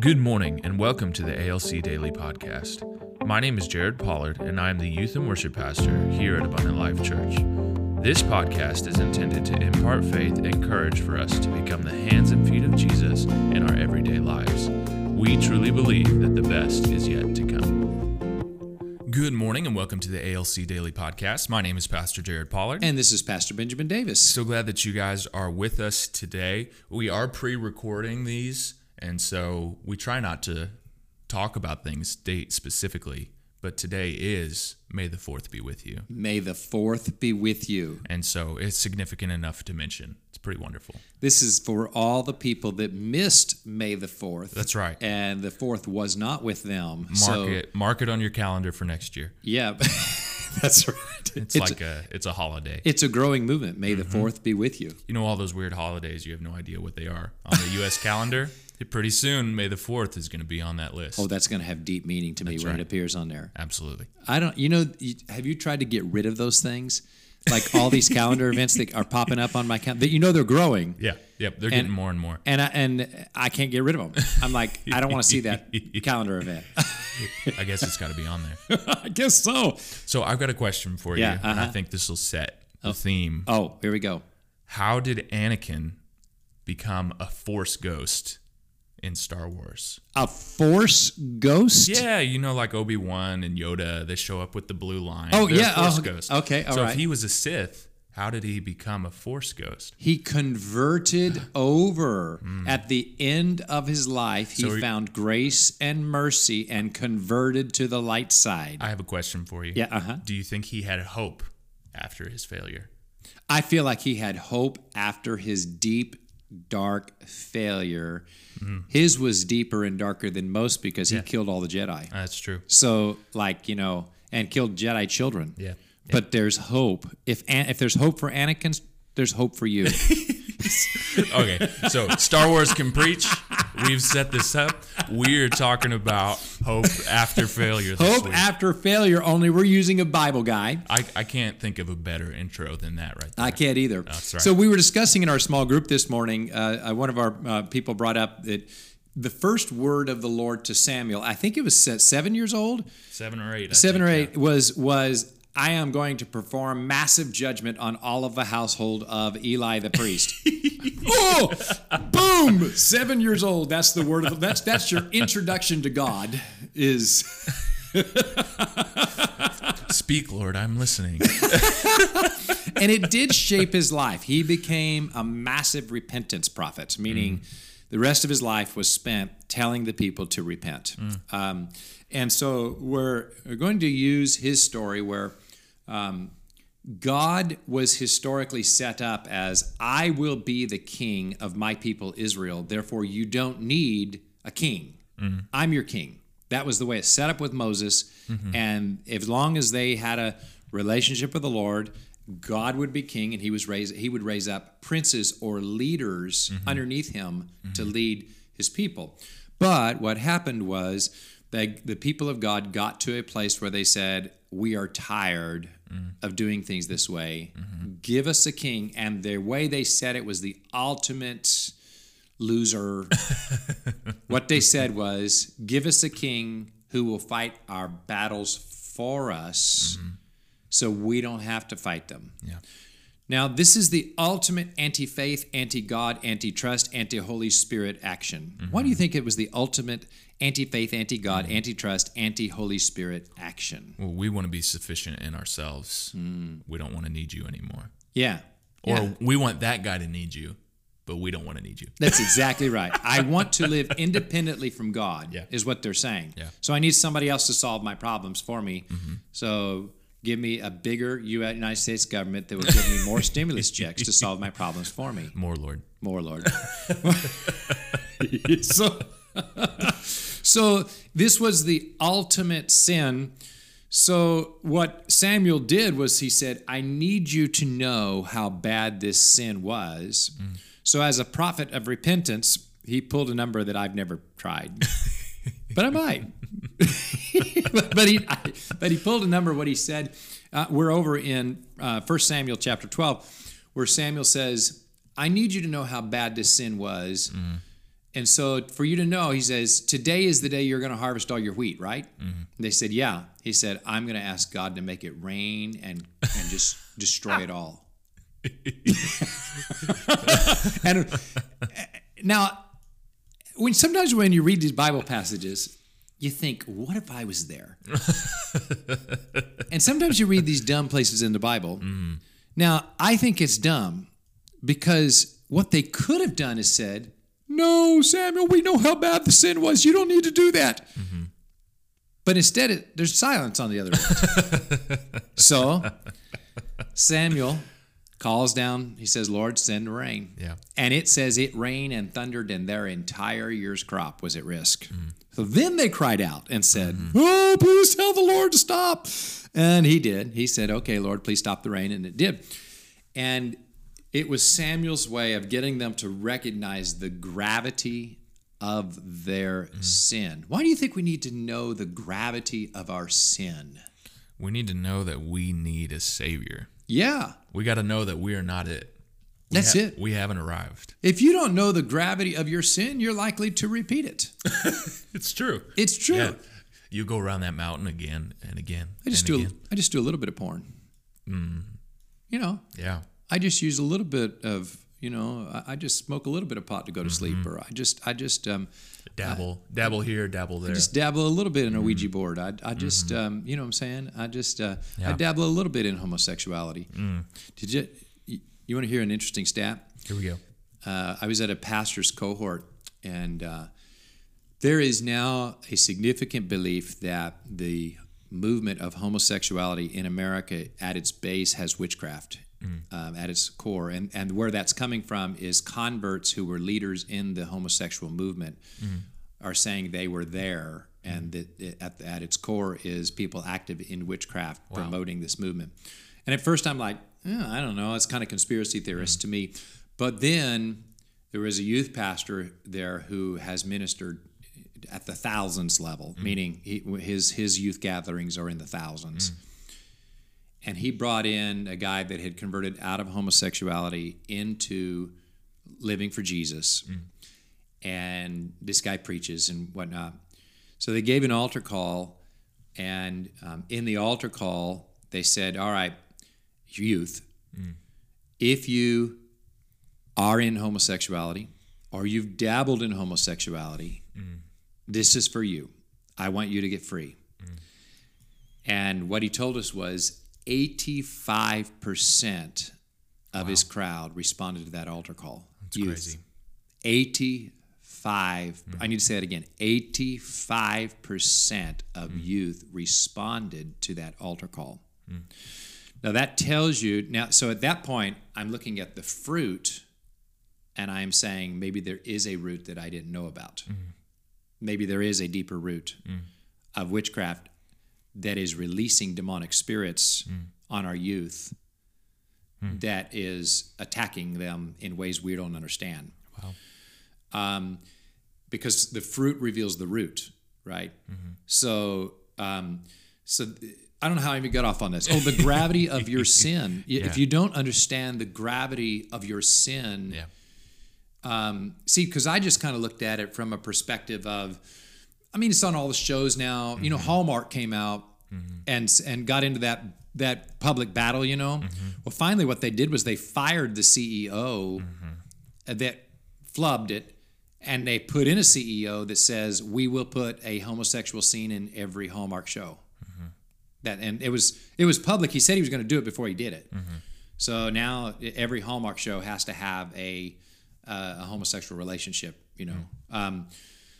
Good morning and welcome to the ALC Daily Podcast. My name is Jared Pollard and I am the youth and worship pastor here at Abundant Life Church. This podcast is intended to impart faith and courage for us to become the hands and feet of Jesus in our everyday lives. We truly believe that the best is yet to come. Good morning and welcome to the ALC Daily Podcast. My name is Pastor Jared Pollard. And this is Pastor Benjamin Davis. So glad that you guys are with us today. We are pre recording these, and so we try not to talk about things date specifically, but today is May the 4th be with you. May the 4th be with you. And so it's significant enough to mention. It's pretty wonderful. This is for all the people that missed May the 4th. That's right. And the 4th was not with them. Mark so, it mark it on your calendar for next year. Yeah. That's right. It's, like a it's a holiday. It's a growing movement. May Mm-hmm. the 4th be with you. You know all those weird holidays, you have no idea what they are. On the US calendar, pretty soon May the 4th is going to be on that list. Oh, that's going to have deep meaning to me when it appears on there. Absolutely. I don't, you know, have you tried to get rid of those things? Like all these calendar events that are popping up on my calendar, that you know they're growing. Yeah. Yep, they're getting more and more. And I, and I can't get rid of them. I'm like, I don't want to see that calendar event. I guess it's got to be on there. I guess so. So I've got a question for you, Yeah, and I uh-huh. think this will set the theme. Oh, here we go. How did Anakin become a Force ghost in Star Wars? A force ghost? Yeah, you know, like Obi Wan and Yoda, they show up with the blue line. Oh, They're yeah, Force oh, ghosts. okay, all so right. if he was a Sith, how did he become a Force ghost? He converted over. At the end of his life, he. So he- found grace and mercy and converted to the light side. I have a question for you. Yeah, uh-huh. Do you think he had hope after his failure? I feel like he had hope after his deep, dark failure. Mm-hmm. His was deeper and darker than most because he killed all the Jedi. That's true. So, like, you know, and killed Jedi children. Yeah. But there's hope. If if there's hope for Anakin, there's hope for you. Okay, so Star Wars can preach. We've set this up. We're talking about hope after failure. Hope week. after failure. Only we're using a Bible guide. I, I can't think of a better intro than that right there. I can't either. That's right. So we were discussing in our small group this morning. Uh, uh, one of our uh, people brought up that the first word of the Lord to Samuel, I think it was seven years old, Seven or eight. I seven think, or yeah. eight, was was I am going to perform massive judgment on all of the household of Eli the priest. oh, boom! Seven years old. That's the word of that's that's your introduction to God. Is Speak, Lord, I'm listening. and it did shape his life. He became a massive repentance prophet, meaning the rest of his life was spent telling the people to repent. Um, and so we're, we're going to use his story where um, God was historically set up as I will be the king of my people Israel. Therefore, you don't need a king. Mm-hmm. I'm your king. That was the way it's set up with Moses. Mm-hmm. And as long as they had a relationship with the Lord, God would be king, and he was raise he would raise up princes or leaders mm-hmm. underneath him to lead his people. But what happened was that the people of God got to a place where they said, "We are tired Mm-hmm. of doing things this way. Mm-hmm. Give us a king." And the way they said it was the ultimate loser. what they said was, "Give us a king who will fight our battles for us, mm-hmm. so we don't have to fight them." Yeah. Now, this is the ultimate anti faith, anti God, anti trust, anti Holy Spirit action. Why do you mm-hmm. think it was the ultimate anti faith, anti God, mm-hmm. anti trust, anti Holy Spirit action? Well, we want to be sufficient in ourselves. Mm. We don't want to need you anymore. Yeah. Or Yeah. we want that guy to need you, but we don't want to need you. That's exactly right. I want to live independently from God, Yeah. is what they're saying. Yeah. So I need somebody else to solve my problems for me. Mm-hmm. So give me a bigger United States government that will give me more stimulus checks to solve my problems for me. More, Lord. More, Lord. so, so this was the ultimate sin. So what Samuel did was he said, "I need you to know how bad this sin was." Mm. So as a prophet of repentance, he pulled a number that I've never tried, but I might. but he, but he pulled a number. What he said, uh, we're over in uh, 1 Samuel chapter 12, where Samuel says, "I need you to know how bad this sin was." And so for you to know, he says, today is the day you're going to harvest all your wheat, right? They said, yeah. He said, I'm going to ask God to make it rain and and just destroy it all. and uh, now, when sometimes when you read these Bible passages, you think, what if I was there? and sometimes you read these dumb places in the Bible. Mm-hmm. Now, I think it's dumb because what they could have done is said, No, Samuel, we know how bad the sin was. You don't need to do that. Mm-hmm. But instead, it, there's silence on the other end. so Samuel calls down, he says, Lord, send rain. Yeah. And it says it rained and thundered, and their entire year's crop was at risk. So then they cried out and said, mm-hmm. Oh, please tell the Lord to stop. And he did. He said, Okay, Lord, please stop the rain. And it did. And it was Samuel's way of getting them to recognize the gravity of their mm-hmm. sin. Why do you think we need to know the gravity of our sin? We need to know that we need a savior. Yeah. We got to know that we are not it. That's ha- it. We haven't arrived. If you don't know the gravity of your sin, you're likely to repeat it. It's true. It's true. Yeah. You go around that mountain again and again. I just do. again. I just do a little bit of porn. You know, Yeah. I just use a little bit of. You know, I, I just smoke a little bit of pot to go to sleep, or I just, I just, um, Dabble, dabble here, dabble there. just dabble a little bit in a Ouija board. I, I just, um, you know, what I'm saying, I just, uh, I dabble a little bit in homosexuality. Did you? You, want to hear an interesting stat? here we go. uh, I was at a pastor's cohort, and uh, there is now a significant belief that the movement of homosexuality in America at its base has witchcraft. Um, at its core, and, and where that's coming from is converts who were leaders in the homosexual movement are saying they were there, and that it, at, at its core is people active in witchcraft promoting this movement. And at first, I'm like, "Eh, I don't know, it's kind of conspiracy theorist to me. But then there was a youth pastor there who has ministered at the thousands level, meaning he, his his youth gatherings are in the thousands. And he brought in a guy that had converted out of homosexuality into living for Jesus. And this guy preaches and whatnot. So they gave an altar call, and um, in the altar call, they said, All right, youth, mm. if you are in homosexuality or you've dabbled in homosexuality, mm. this is for you. I want you to get free. Mm. And what he told us was 85% of his crowd responded to that altar call. It's Youth. crazy. 85 I need to say that again 85% of youth responded to that altar call now that tells you now so at that point I'm looking at the fruit and I'm saying maybe there is a root that I didn't know about. Mm-hmm. Maybe there is a deeper root mm-hmm. of witchcraft that is releasing demonic spirits mm-hmm. on our youth hmm. that is attacking them in ways we don't understand. Wow. um, because the fruit reveals the root, right? So, um, so th- I don't know how I even got off on this. Oh, the gravity of your sin. Y- If you don't understand the gravity of your sin, Yeah. um, see, because I just kind of looked at it from a perspective of, I mean, it's on all the shows now. You know, mm-hmm. Hallmark came out mm-hmm. and s- and got into that that public battle. You know, mm-hmm. well, finally, what they did was they fired the CEO that flubbed it, and they put in a CEO that says we will put a homosexual scene in every Hallmark show. That and it was it was public. He said he was going to do it before he did it. So now every Hallmark show has to have a uh, a homosexual relationship. You know. Um,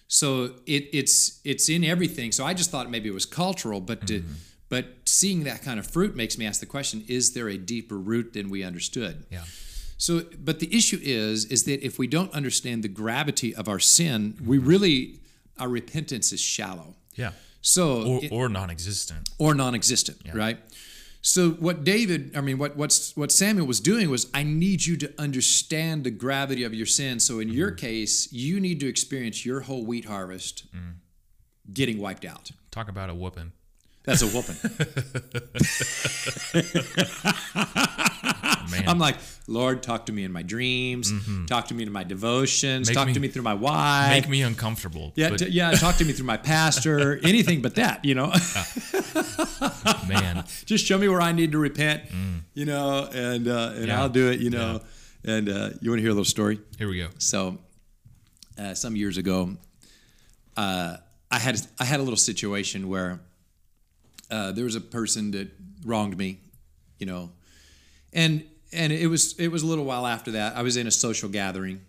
so it, it's it's in everything. So I just thought maybe it was cultural, but to, but seeing that kind of fruit makes me ask the question: Is there a deeper root than we understood? Yeah. So, but the issue is, is that if we don't understand the gravity of our sin, we really our repentance is shallow. Yeah. So Or, it- or non-existent. or non-existent, right? So what David, I mean, what what's what Samuel was doing was, I need you to understand the gravity of your sin. So in your mm-hmm. case, you need to experience your whole wheat harvest mm. getting wiped out. Talk about a whooping. That's a whooping. Man. I'm like, Lord, talk to me in my dreams, talk to me in my devotions, Make talk me- to me through my wife. Make me uncomfortable. yeah, t- yeah, talk to me through my pastor, anything but that, you know. man, Just show me where I need to repent, you know, and uh, and Yeah. I'll do it, you know. And uh, you want to hear a little story? here we go. So, uh, some years ago, uh, I had I had a little situation where uh, there was a person that wronged me, you know, and and it was it was a little while after that. I was in a social gathering,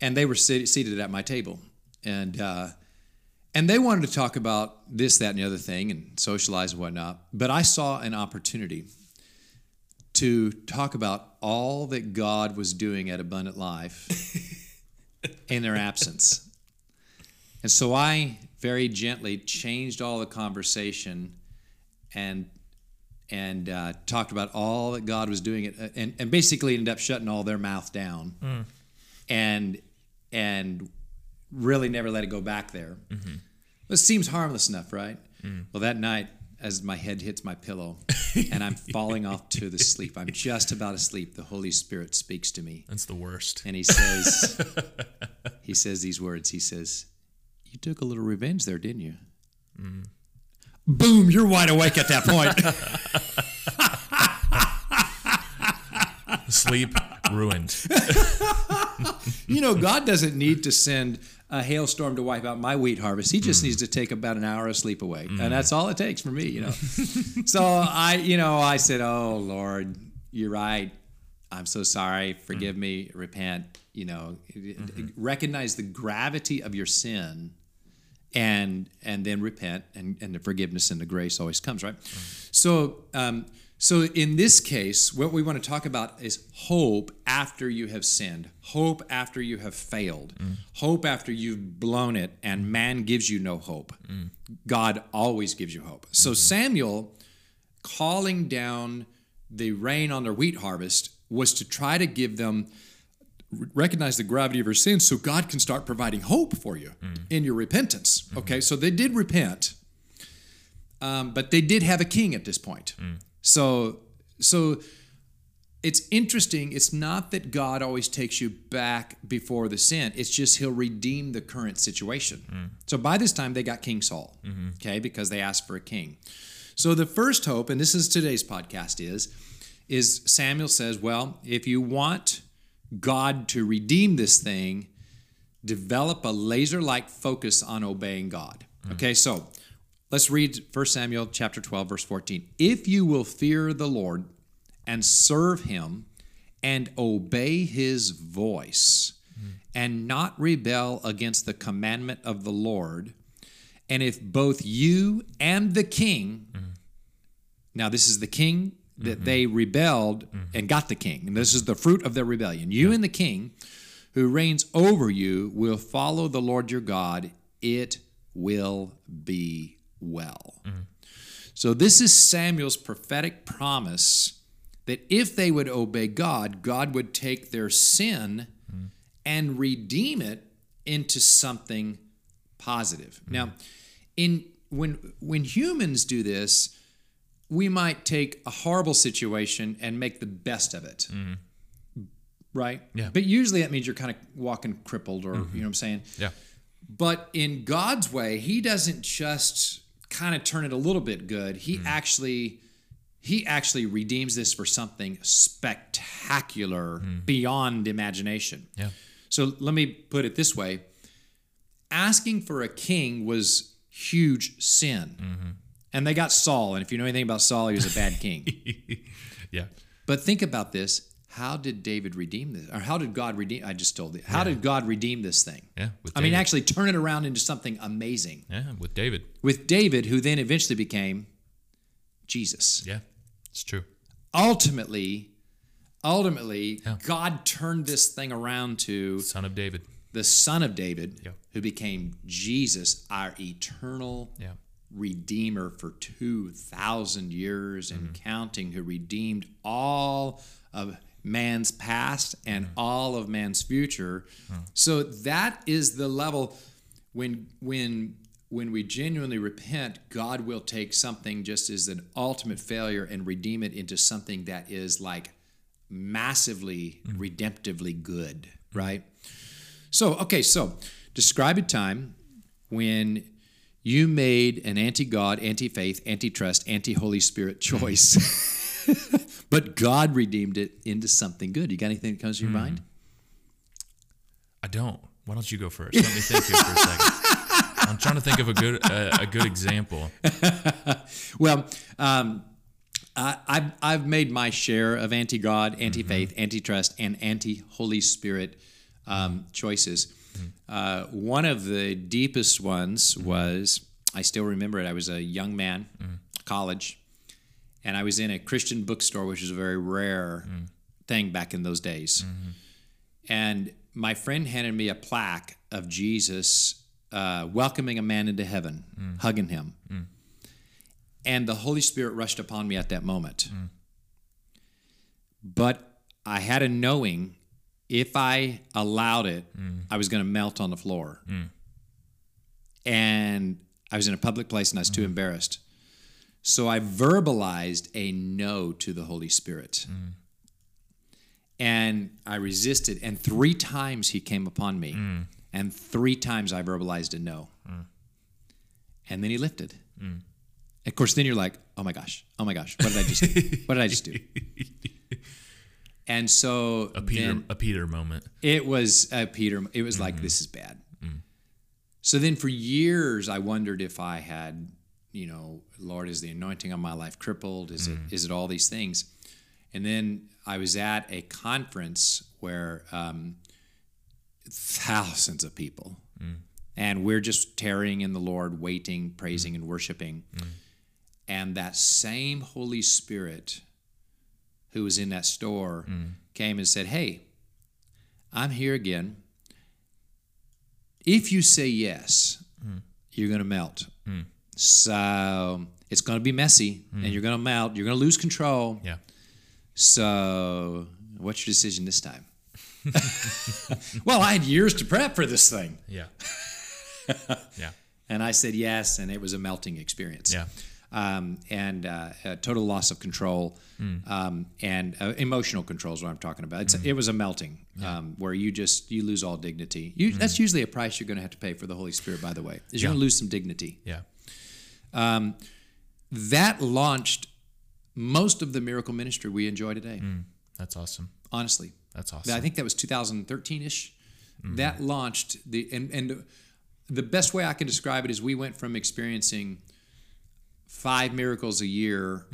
and they were sit- seated at my table, and uh, and they wanted to talk about this, that, and the other thing, and socialize and whatnot. But I saw an opportunity to talk about all that God was doing at Abundant Life in their absence. And so I very gently changed all the conversation and and uh, talked about all that God was doing, it, uh, and, and basically ended up shutting all their mouth down, mm. and and really never let it go back there. Mm-hmm. It seems harmless enough, right? Mm. Well, that night, as my head hits my pillow and I'm falling off to the sleep, I'm just about asleep. The Holy Spirit speaks to me, That's the worst. and He says, He says these words. He says, "You took a little revenge there, didn't you?" Mm. Boom! You're wide awake at that point. Sleep ruined. you know, God doesn't need to send a hailstorm to wipe out my wheat harvest. He just mm. needs to take about an hour of sleep away, and mm. that's all it takes for me. You know. so I, you know, I said, "Oh Lord, you're right. I'm so sorry. Forgive me. Repent. You know, mm-hmm. recognize the gravity of your sin." And and then repent and and the forgiveness and the grace always comes right? Mm-hmm. So um so in this case what we want to talk about is hope after you have sinned hope after you have failed mm. hope after you've blown it and mm. man gives you no hope. Mm. God always gives you hope. So mm-hmm. samuel calling down the rain on their wheat harvest was to try to give them recognize the gravity of your sins so God can start providing hope for you hmm. in your repentance. Hmm. Okay, so they did repent, um, but they did have a king at this point. Hmm. So, so it's interesting. It's not that God always takes you back before the sin. It's just He'll redeem the current situation. So by this time, they got King Saul. Mm-hmm. Okay, because they asked for a king. So the first hope, and this is today's podcast, is is Samuel says, well, if you want God to redeem this thing, develop a laser-like focus on obeying God. Mm-hmm. Okay, so let's read 1 Samuel chapter 12 verse 14. If you will fear the Lord and serve him and obey his voice mm-hmm. and not rebel against the commandment of the Lord, and if both you and the king mm-hmm. now, this is the king that mm-hmm. they rebelled mm-hmm. and got the king. And this is the fruit of their rebellion. You and the king who reigns over you will follow the Lord your God. It will be well. Mm-hmm. So, this is Samuel's prophetic promise that if they would obey God, God would take their sin and redeem it into something positive. Now, in when when humans do this, we might take a horrible situation and make the best of it. Mm-hmm. Right? Yeah. But usually that means you're kind of walking crippled or mm-hmm. you know what I'm saying? Yeah. But in God's way, he doesn't just kind of turn it a little bit good. He mm-hmm. actually he actually redeems this for something spectacular beyond imagination. Yeah. So let me put it this way. Asking for a king was huge sin. And they got Saul, and if you know anything about Saul, he was a bad king. Yeah. But think about this. How did David redeem this? Or how did God redeem? I just told you. How did God redeem this thing? Yeah. With I mean, actually turn it around into something amazing. Yeah. With David. With David, who then eventually became Jesus. Yeah. It's true. Ultimately, ultimately, Yeah. God turned this thing around to Son of David. the son of David, Yeah. who became Jesus, our eternal Yeah. Redeemer for 2,000 years and Mm-hmm. counting, who redeemed all of man's past and Mm-hmm. all of man's future. So that is the level when when when we genuinely repent, God will take something just as an ultimate failure and redeem it into something that is like massively redemptively good, right? So, okay, so describe a time when you made an anti God, anti faith, anti trust, anti Holy Spirit choice, but God redeemed it into something good. You got anything that comes to your mind? I don't. Why don't you go first? Let me think here for a second. I'm trying to think of a good uh, a good example. Well, um, I, I've, I've made my share of anti God, anti faith, anti trust, and anti Holy Spirit um, choices. Uh, one of the deepest ones was I still remember it. I was a young man, college, and I was in a Christian bookstore, which is a very rare thing back in those days. And my friend handed me a plaque of Jesus uh, welcoming a man into heaven, hugging him. And the Holy Spirit rushed upon me at that moment. But I had a knowing if I allowed it, mm. I was going to melt on the floor. Mm. And I was in a public place and I was too mm. embarrassed. So I verbalized a no to the Holy Spirit. And I resisted. And three times he came upon me. And three times I verbalized a no. And then he lifted. Of course, then you're like, oh my gosh, oh my gosh, what did I just do? What did I just do? And so A Peter a Peter moment. it was uh, Peter. It was like mm-hmm. this is bad. Mm. So then for years I wondered if I had, you know, Lord, is the anointing on my life crippled? Is it mm. is it all these things? And then I was at a conference where um, thousands of people, mm. and we're just tarrying in the Lord, waiting, praising, and worshiping. And that same Holy Spirit who was in that store mm. came and said, Hey, I'm here again. If you say yes, mm. you're going to melt. Mm. So it's going to be messy and you're going to melt. You're going to lose control. Yeah. So what's your decision this time? well, I had years to prep for this thing. Yeah. yeah. And I said yes, and it was a melting experience. Yeah. Um, and uh, a total loss of control um, and uh, emotional control is what I'm talking about. It's, It was a melting um, where you just you lose all dignity. You, That's usually a price you're going to have to pay for the Holy Spirit. By the way, is you're Yeah. going to lose some dignity. Yeah. That launched most of the miracle ministry we enjoy today. That's awesome. Honestly, That's awesome. I think that was 2013 ish. That launched the and and the best way I can describe it is we went from experiencing five miracles a year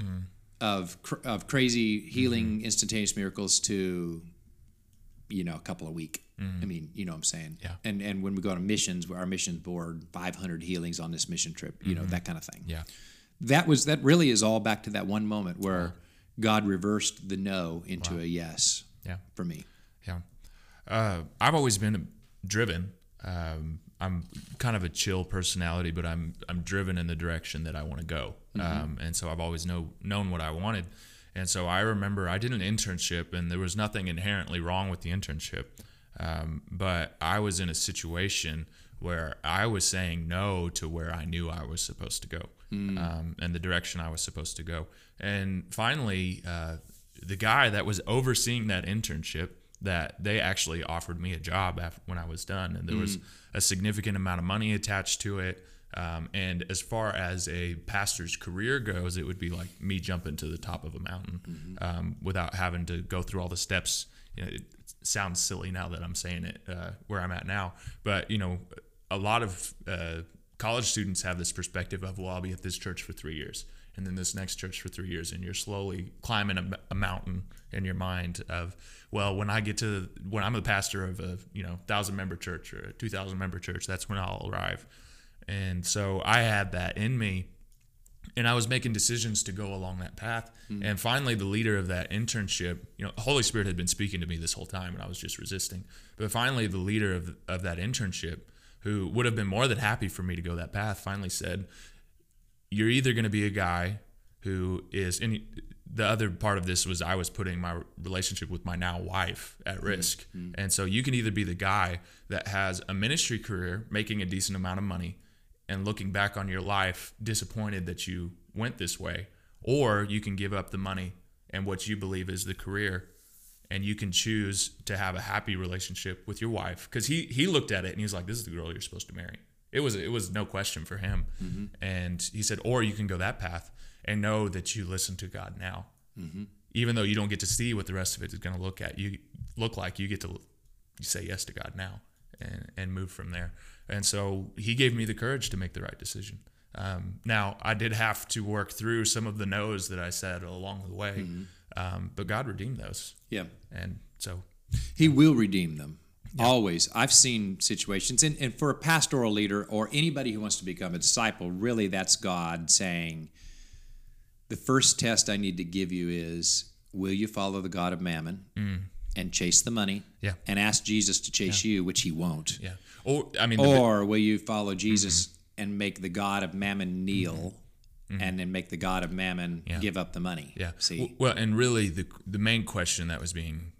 of cr- of crazy healing instantaneous miracles to you know a couple a week. I mean, you know what I'm saying. Yeah. And and when we go on missions, our missions board 500 healings on this mission trip. You know that kind of thing. yeah. That was that really is all back to that one moment where God reversed the no into a yes Yeah. for me. Yeah. Uh, I've always been driven. Um, I'm kind of a chill personality, but I'm I'm driven in the direction that I want to go. Um, and so I've always know known what I wanted. And so I remember I did an internship, and there was nothing inherently wrong with the internship. Um, but I was in a situation where I was saying no to where I knew I was supposed to go um, and the direction I was supposed to go. And finally, uh, the guy that was overseeing that internship, that they actually offered me a job after, when I was done, and there was a significant amount of money attached to it. Um, and as far as a pastor's career goes, it would be like me jumping to the top of a mountain um, without having to go through all the steps. You know, it sounds silly now that I'm saying it uh, where I'm at now, but you know, a lot of uh, college students have this perspective of, well, I'll be at this church for three years, and then this next church for three years, and you're slowly climbing a, a mountain in your mind of, well, when I get to when I'm the pastor of a you know thousand member church or a two thousand member church, that's when I'll arrive. And so I had that in me and I was making decisions to go along that path. Hmm. And finally, the leader of that internship, you know, Holy Spirit had been speaking to me this whole time, and I was just resisting. But finally, the leader of of that internship, who would have been more than happy for me to go that path, finally said, "You're either going to be a guy who is." And the other part of this was I was putting my relationship with my now wife at mm-hmm. risk, mm-hmm. and so you can either be the guy that has a ministry career, making a decent amount of money and looking back on your life disappointed that you went this way or you can give up the money and what you believe is the career and you can choose to have a happy relationship with your wife. Because he he looked at it and he was like this is the girl you're supposed to marry it was it was no question for him. And he said or you can go that path and know that you listen to god now. Even though you don't get to see what the rest of it is going to look at you look like you get to you say yes to god now and and move from there. And so he gave me the courage to make the right decision. Um, now i did have to work through some of the no's that i said along the way um, but god redeemed those. Yeah. and so He will redeem them. Always. I've seen situations, and, and for a pastoral leader or anybody who wants to become a disciple, really that's God saying, the first test I need to give you is will you follow the God of mammon mm. and chase the money Yeah. and ask Jesus to chase you, which he won't? yeah or i mean the, Mm-hmm. Or will you follow mm-hmm. Jesus and make the God of mammon kneel mm-hmm. Mm-hmm. and then make the God of mammon Yeah. give up the money? Yeah. See? Well, and really, the the main question that was being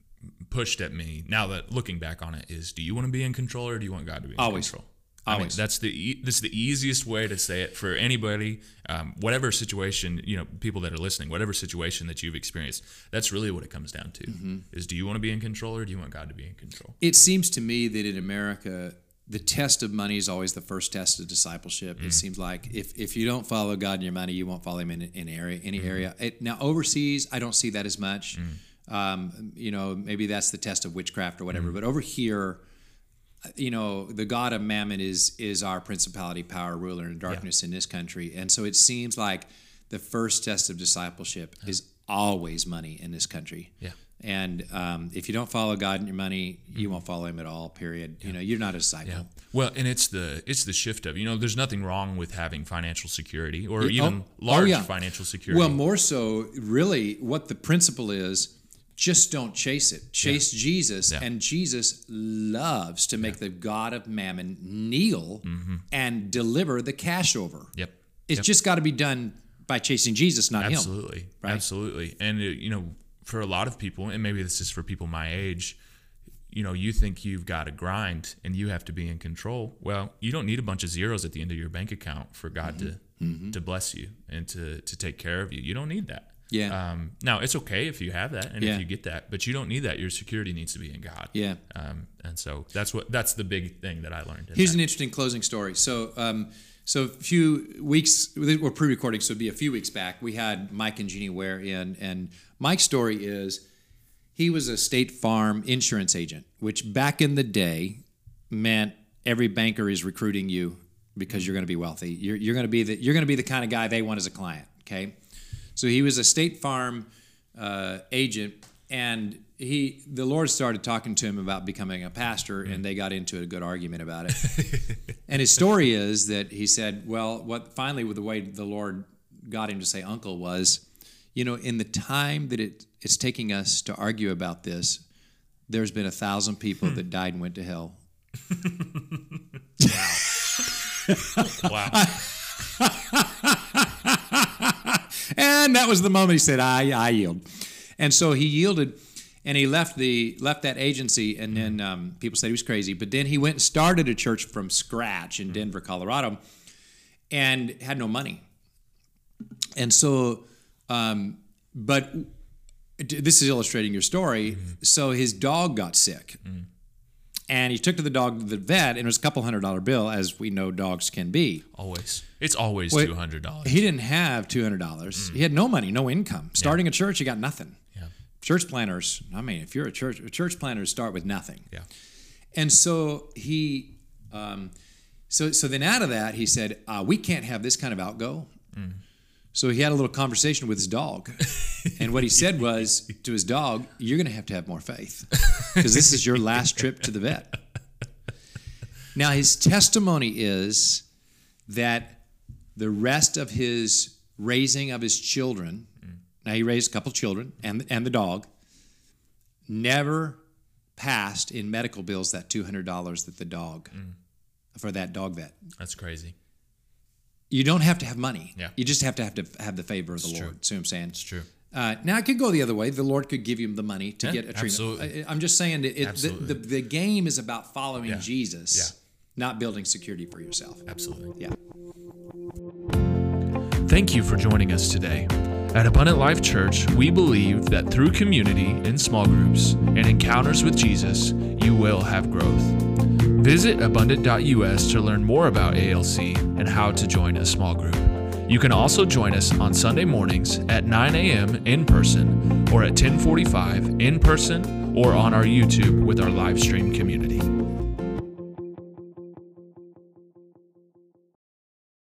pushed at me now that looking back on it is: Do you want to be in control, or do you want God to be in Always. control? I mean, that's the e- this is the easiest way to say it for anybody, um, whatever situation you know, people that are listening, whatever situation that you've experienced. That's really what it comes down to: Mm-hmm. is do you want to be in control, or do you want God to be in control? It seems to me that in America, the test of money is always the first test of discipleship. Mm. It seems like if, if you don't follow God in your money, you won't follow Him in, in area any Mm-hmm. area. It, now overseas, I don't see that as much. Mm. Um, you know, maybe that's the test of witchcraft or whatever. Mm. But over here, you know, the God of Mammon is is our principality, power, ruler, and darkness in this country, and so it seems like the first test of discipleship is always money in this country. Yeah. And um, if you don't follow God in your money, you won't follow Him at all. Period. You know, you're not a disciple. Yeah. Well, and it's the it's the shift of you know, there's nothing wrong with having financial security or Yeah, even oh, oh, large yeah. financial security. Well, more so, really, what the principle is. Just don't chase it. Chase Jesus, Yeah. and Jesus loves to make the God of Mammon kneel and deliver the cash over. Mm-hmm. Yep. It's just got to be done by chasing Jesus, not him. absolutely right? absolutely and uh, you know for a lot of people and maybe this is for people my age you know you think you've got to grind and you have to be in control well you don't need a bunch of zeros at the end of your bank account for god Mm-hmm. to to bless you and to to take care of you you don't need that Yeah. um, now it's okay if you have that and Yeah. if you get that but you don't need that your security needs to be in god Yeah. um, and so that's what that's the big thing that i learned Here's that. an interesting closing story. So, um, so a few weeks, we're pre-recording, so it'd be a few weeks back. We had Mike and Jeannie Ware in, and Mike's story is he was a State Farm insurance agent, which back in the day meant every banker is recruiting you because you're going to be wealthy. You're, you're going to be the you're going to be the kind of guy they want as a client. Okay, so he was a State Farm uh, agent, and he the Lord started talking to him about becoming a pastor, and they got into a good argument about it. and his story is that he said, "Well, what finally with the way the Lord got him to say uncle was, you know, in the time that it it's taking us to argue about this, there's been a thousand people that died and went to hell." wow. wow and that was the moment he said, "I I yield," and so he yielded, and he left the left that agency, and then um, people said he was crazy, but then he went and started a church from scratch in Denver, Colorado, and had no money, and so, um, but this is illustrating your story. So his dog got sick. And he took to the dog to the vet, and it was a couple hundred dollar bill, as we know dogs can be. always it's always Wait, $200 He didn't have two hundred dollars. He had no money, no income. Starting a church, he got nothing. yeah Church planners, I mean, if you're a church, church planners start with nothing. yeah And so he, um, so so then out of that, he said, uh, "We can't have this kind of outgo." So he had a little conversation with his dog, and what he said was to his dog, "You're going to have to have more faith because this is your last trip to the vet." Now his testimony is that the rest of his raising of his children, now he raised a couple children and and the dog, never passed in medical bills that two hundred dollars that the dog mm. for that dog vet. that's crazy You don't have to have money. Yeah. You just have to have to have the favor of the It's Lord. true. See what I'm saying? it's true Uh, now it could go the other way. The Lord could give you the money to Yeah, get a treatment. absolutely. I, I'm just saying that it, the, the the game is about following Yeah. Jesus, Yeah. not building security for yourself. absolutely Yeah. Thank you for joining us today. At Abundant Life Church, we believe that through community in small groups and encounters with Jesus, you will have growth. Visit abundant.us to learn more about ALC and how to join a small group. You can also join us on Sunday mornings at 9 a.m. in person or at 1045 in person or on our YouTube with our live stream community.